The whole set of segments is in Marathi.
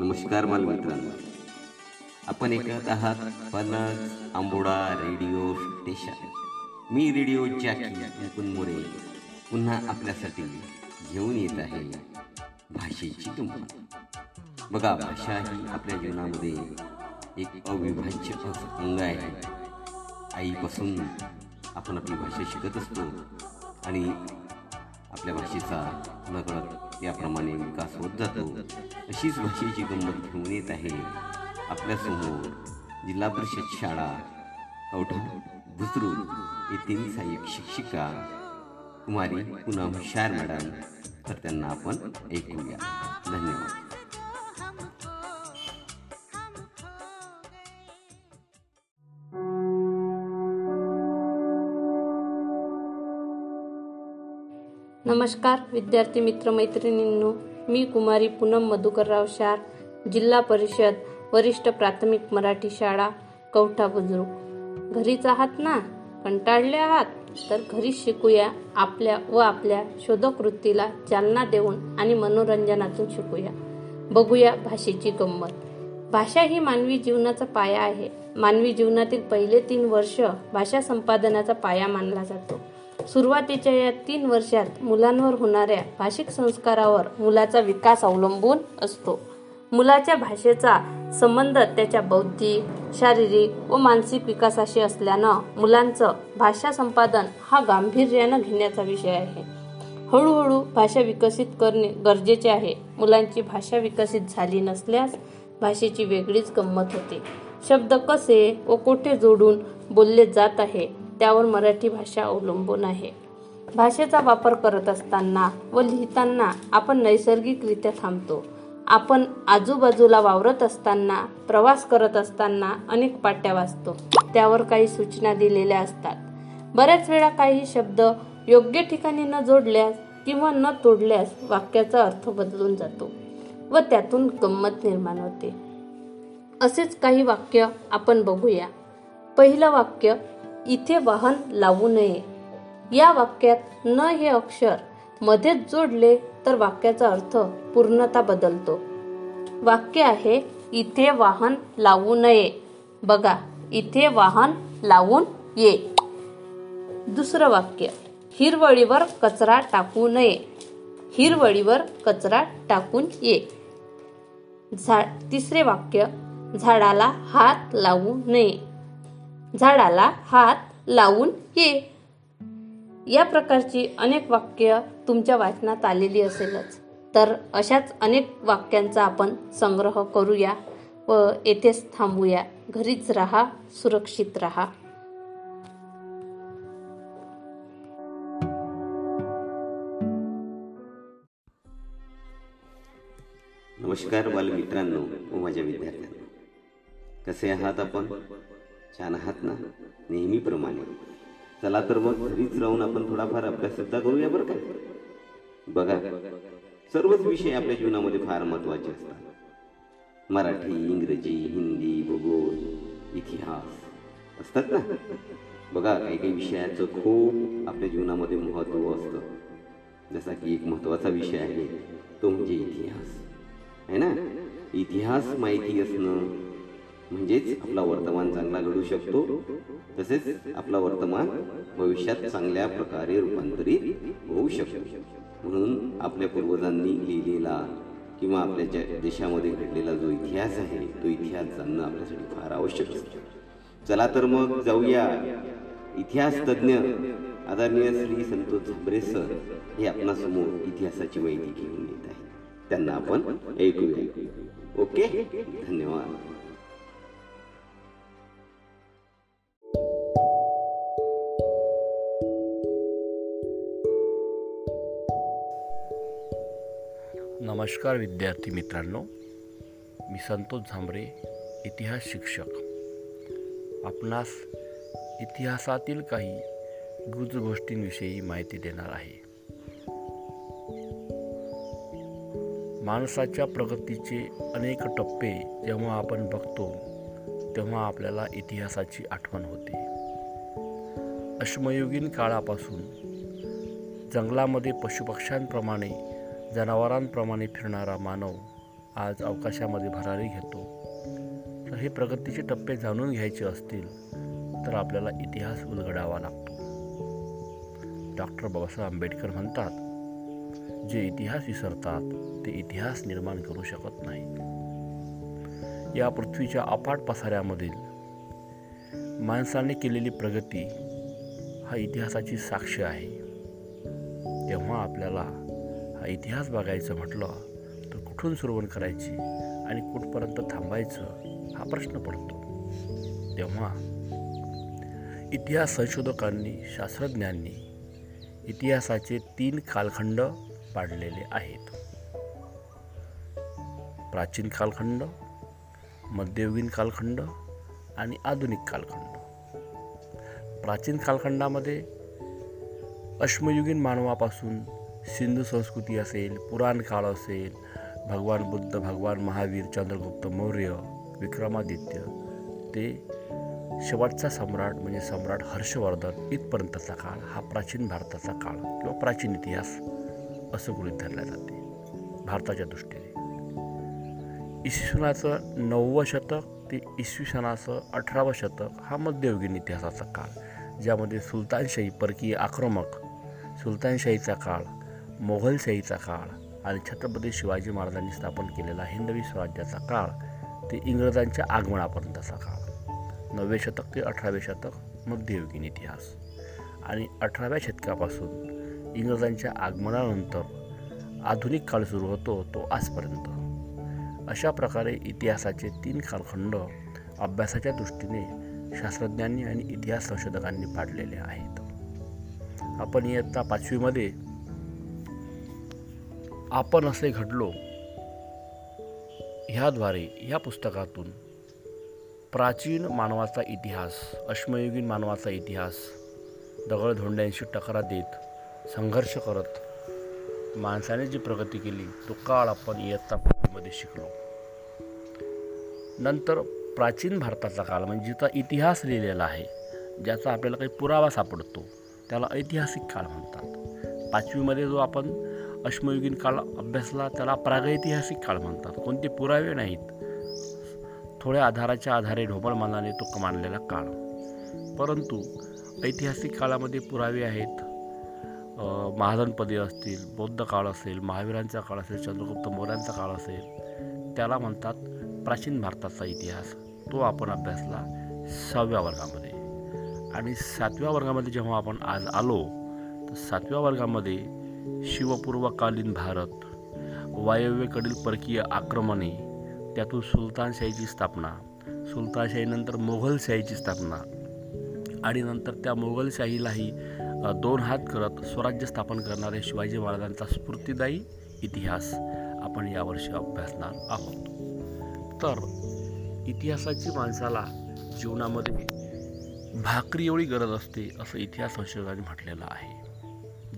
नमस्कार बालमित्रांनो. आपण ऐकत आहात पनस आंबोडा रेडिओ स्टेशन. मी रेडिओ जॅकी मुकुंद पुन्हा आपल्यासाठी घेऊन येत आहे भाषेची गंमत बघा भाषा ही आपल्या जीवनामध्ये एक अविभाज्य अंग आहे. आईपासून आपण आपली भाषा शिकत असतो आणि आपल्या भाषेचा नकळत याप्रमाणे विकास होत जातो. अशीच भाषेची गंमत घेऊन येत आहे आपल्यासमोर जिल्हा परिषद शाळा कवठा बुजरूड येथील सहाय्यक शिक्षिका कुमारी पुन्हा हुशार मॅडम. तर त्यांना आपण ऐकूया. धन्यवाद. नमस्कार विद्यार्थी मित्र मैत्रिणींनो. मी कुमारी पूनम मधुकरराव शार जिल्हा परिषद वरिष्ठ प्राथमिक मराठी शाळा कवठा बुजुर्ग घरीच आहात ना? कंटाळले आहात? तर घरीच शिकूया आपल्या व आपल्या शोधकृतीला चालना देऊन आणि मनोरंजनातून शिकूया. बघूया भाषेची गंमत. भाषा ही मानवी जीवनाचा पाया आहे. मानवी जीवनातील पहिले तीन वर्ष भाषा संपादनाचा पाया मानला जातो. सुरुवातीच्या या तीन वर्षात मुलांवर होणाऱ्या भाषिक संस्कारावर मुलाचा विकास अवलंबून असतो. मुलाच्या भाषेचा संबंध त्याच्या बौद्धिक शारीरिक व मानसिक विकासाशी असल्यानं मुलांचं भाषा संपादन हा गांभीर्यानं घेण्याचा विषय आहे. हळूहळू भाषा विकसित करणे गरजेचे आहे. मुलांची भाषा विकसित झाली नसल्यास भाषेची वेगळीच गंमत होते. शब्द कसे व कोठे जोडून बोलले जात आहे? त्यावर मराठी भाषा अवलंबून आहे. भाषेचा वापर करत असताना व लिहिताना आपण नैसर्गिकरित्या थांबतो. आपण आजूबाजूला वावरत असताना प्रवास करत असताना अनेक पाट्या वाचतो. त्यावर काही सूचना दिलेल्या असतात. बऱ्याच वेळा काही शब्द योग्य ठिकाणी न जोडल्यास किंवा न तोडल्यास वाक्याचा अर्थ बदलून जातो व त्यातून गंमत निर्माण होते. असेच काही वाक्य आपण बघूया. पहिलं वाक्य इथे वाहन लावू नये. या वाक्यात न हे अक्षर मध्येच जोडले तर वाक्याचा अर्थ पूर्णता बदलतो. वाक्य आहे इथे वाहन लावू नये. बघा इथे वाहन लावून ये. दुसरं वाक्य हिरवळीवर कचरा टाकू नये. हिरवळीवर कचरा टाकून ये. झा तिसरे वाक्य झाडाला हात लावू नये. झाडाला हात लावून ये. या प्रकारची अनेक वाक्य तुमच्या वाचनात आलेली असेलच. तर अशाच अनेक वाक्यांचा आपण संग्रह करूया व येथेच थांबूया. घरीच राहा सुरक्षित राहा. नमस्कार बालमित्रांनो माझ्या विद्यार्थ्यांना. कसे आहात आपण? छान आहात ना? नेहमीप्रमाणे. चला तर मग घरीच राहून आपण थोडाफार अभ्यास सुद्धा करूया बरं का? बघा सर्वच विषय आपल्या जीवनामध्ये फार महत्त्वाचे असतात. मराठी इंग्रजी हिंदी भूगोल इतिहास असतात ना? बघा काही काही विषयाचं खूप आपल्या जीवनामध्ये महत्त्व असतं. जसा की एक महत्त्वाचा विषय आहे तो म्हणजे इतिहास. आहे ना? इतिहास माहिती असणं म्हणजेच आपला वर्तमान चांगला घडू शकतो. तसेच आपला वर्तमान भविष्यात चांगल्या प्रकारे रूपांतरित होऊ शकतो. म्हणून आपल्या पूर्वजांनी लिहिलेला किंवा आपल्या ज्या देशामध्ये घडलेला जो इतिहास आहे तो इतिहास जाणणं आपल्यासाठी फार आवश्यक असतो. चला तर मग जाऊया. इतिहास तज्ज्ञ आदरणीय श्री संतोष झांबरे सर हे आपणासमोर इतिहासाची माहिती घेऊन येत आहे त्यांना आपण ऐकूया. ओके? धन्यवाद. नमस्कार विद्यार्थी मित्रांनो. मी संतोष झांबरे इतिहास शिक्षक. आपणास इतिहासातील काही गुज गोष्टींविषयी माहिती देणार आहे. माणसाच्या प्रगतीचे अनेक टप्पे जेव्हा आपण बघतो तेव्हा आपल्याला इतिहासाची आठवण होते. अश्मयुगीन काळापासून जंगलामध्ये पशुपक्ष्यांप्रमाणे जनावरांप्रमाणे फिरणारा मानव आज अवकाशामध्ये भरारी घेतो. तर हे प्रगतीचे टप्पे जाणून घ्यायचे असतील तर आपल्याला इतिहास उलगडावा लागतो. डॉक्टर बाबासाहेब आंबेडकर म्हणतात जे इतिहास विसरतात ते इतिहास निर्माण करू शकत नाही. या पृथ्वीच्या अफाट पसाऱ्यामधील माणसाने केलेली प्रगती हा इतिहासाची साक्ष आहे. तेव्हा आपल्याला इतिहास बघायचं म्हटलं तर कुठून सुरुवात करायची आणि कुठपर्यंत थांबायचं हा प्रश्न पडतो. तेव्हा इतिहास संशोधकांनी शास्त्रज्ञांनी इतिहासाचे तीन कालखंड पाडलेले आहेत. प्राचीन कालखंड मध्ययुगीन कालखंड आणि आधुनिक कालखंड. प्राचीन कालखंडामध्ये अश्मयुगीन मानवापासून सिंधू संस्कृती असेल पुराण काळ असेल भगवान बुद्ध भगवान महावीर चंद्रगुप्त मौर्य विक्रमादित्य ते शेवटचा सम्राट म्हणजे सम्राट हर्षवर्धन इथपर्यंतचा काळ हा प्राचीन भारताचा काळ किंवा प्राचीन इतिहास असं गृहीत धरल्या जाते भारताच्या दृष्टीने. इसवी सनाचं नववं शतक ते इसवी सनाचं अठरावं शतक हा मध्ययुगीन इतिहासाचा काळ ज्यामध्ये सुलतानशाही परकीय आक्रमक सुलतानशाहीचा काळ मोघलशाहीचा काळ आणि छत्रपती शिवाजी महाराजांनी स्थापन केलेला हिंदवी स्वराज्याचा काळ ते इंग्रजांच्या आगमनापर्यंतचा काळ. नववे शतक ते अठरावे शतक मध्ययुगीन इतिहास. आणि अठराव्या शतकापासून इंग्रजांच्या आगमनानंतर आधुनिक काळ सुरू होतो तो आजपर्यंत. अशा प्रकारे इतिहासाचे तीन कालखंड अभ्यासाच्या दृष्टीने शास्त्रज्ञांनी आणि इतिहास संशोधकांनी पाडलेले आहेत. आपण इयत्ता पाचवीमध्ये आपण असे घडलो ह्याद्वारे ह्या पुस्तकातून प्राचीन मानवाचा इतिहास अश्मयुगीन मानवाचा इतिहास दगडधोंड्यांशी टकरा देत संघर्ष करत माणसाने जी प्रगती केली तो काळ आपण इयत्ता पाचवीमध्ये शिकलो. नंतर प्राचीन भारताचा काळ म्हणजे जिचा इतिहास लिहिलेला आहे ज्याचा आपल्याला काही पुरावा सापडतो त्याला ऐतिहासिक काळ म्हणतात. पाचवीमध्ये जो आपण अश्मयुगीन काळ अभ्यासला त्याला प्रागैतिहासिक काळ म्हणतात. कोणते पुरावे नाहीत. थोड्या आधाराच्या आधारे ढोबळमानाने तो मानलेला काळ. परंतु ऐतिहासिक काळामध्ये पुरावे आहेत. महाजनपदे असतील बौद्ध काळ असेल महावीरांचा काळ असेल चंद्रगुप्त मौर्यांचा काळ असेल त्याला म्हणतात प्राचीन भारताचा इतिहास. तो आपण अभ्यासला सहाव्या वर्गामध्ये. आणि सातव्या वर्गामध्ये जेव्हा आपण आज आलो तर सातव्या वर्गामध्ये शिवपूर्वकालीन भारत वायव्येकडील परकीय आक्रमणे त्यातून सुलतानशाहीची स्थापना सुलतानशाहीनंतर मोघलशाहीची स्थापना आणि नंतर त्या मोघलशाहीलाही दोन हात करत स्वराज्य स्थापन करणारे शिवाजी महाराजांचा स्फूर्तिदायी इतिहास आपण यावर्षी अभ्यासणार आहोत. तर इतिहासाची माणसाला जीवनामध्ये भाकरी एवढी गरज असते असं इतिहास संशोधकांनी म्हटलेलं आहे.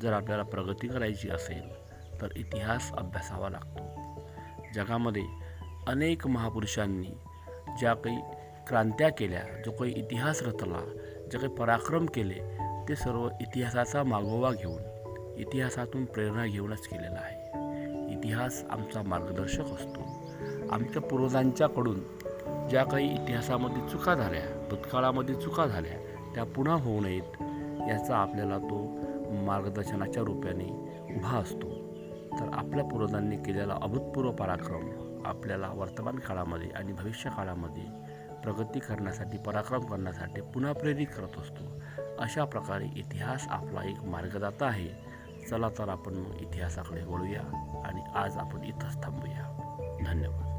जर आपल्याला प्रगती करायची असेल तर इतिहास अभ्यासावा लागतो. जगामध्ये अनेक महापुरुषांनी ज्या काही क्रांत्या केल्या जो काही इतिहास रचला जे काही पराक्रम केले ते सर्व इतिहासाचा मागोवा घेऊन इतिहासातून प्रेरणा घेऊनच केलेला आहे. इतिहास आमचा मार्गदर्शक असतो. आमच्या पूर्वजांच्याकडून ज्या काही इतिहासामध्ये चुका झाल्या भूतकाळामध्ये चुका झाल्या त्या पुन्हा होऊ नयेत याचा आपल्याला तो मार्गदर्शनाच्या रूपाने उभा असतो. तर आपल्या पूर्वजांनी केलेला अभूतपूर्व पराक्रम आपल्याला वर्तमान काळामध्ये आणि भविष्य काळामध्ये प्रगती करण्यासाठी पराक्रम करण्यासाठी पुन्हा प्रेरित करत असतो. अशा प्रकारे इतिहास आपला एक मार्गदाता आहे. चला तर आपण इतिहासाकडे वळूया आणि आज आपण इथंच थांबूया. धन्यवाद.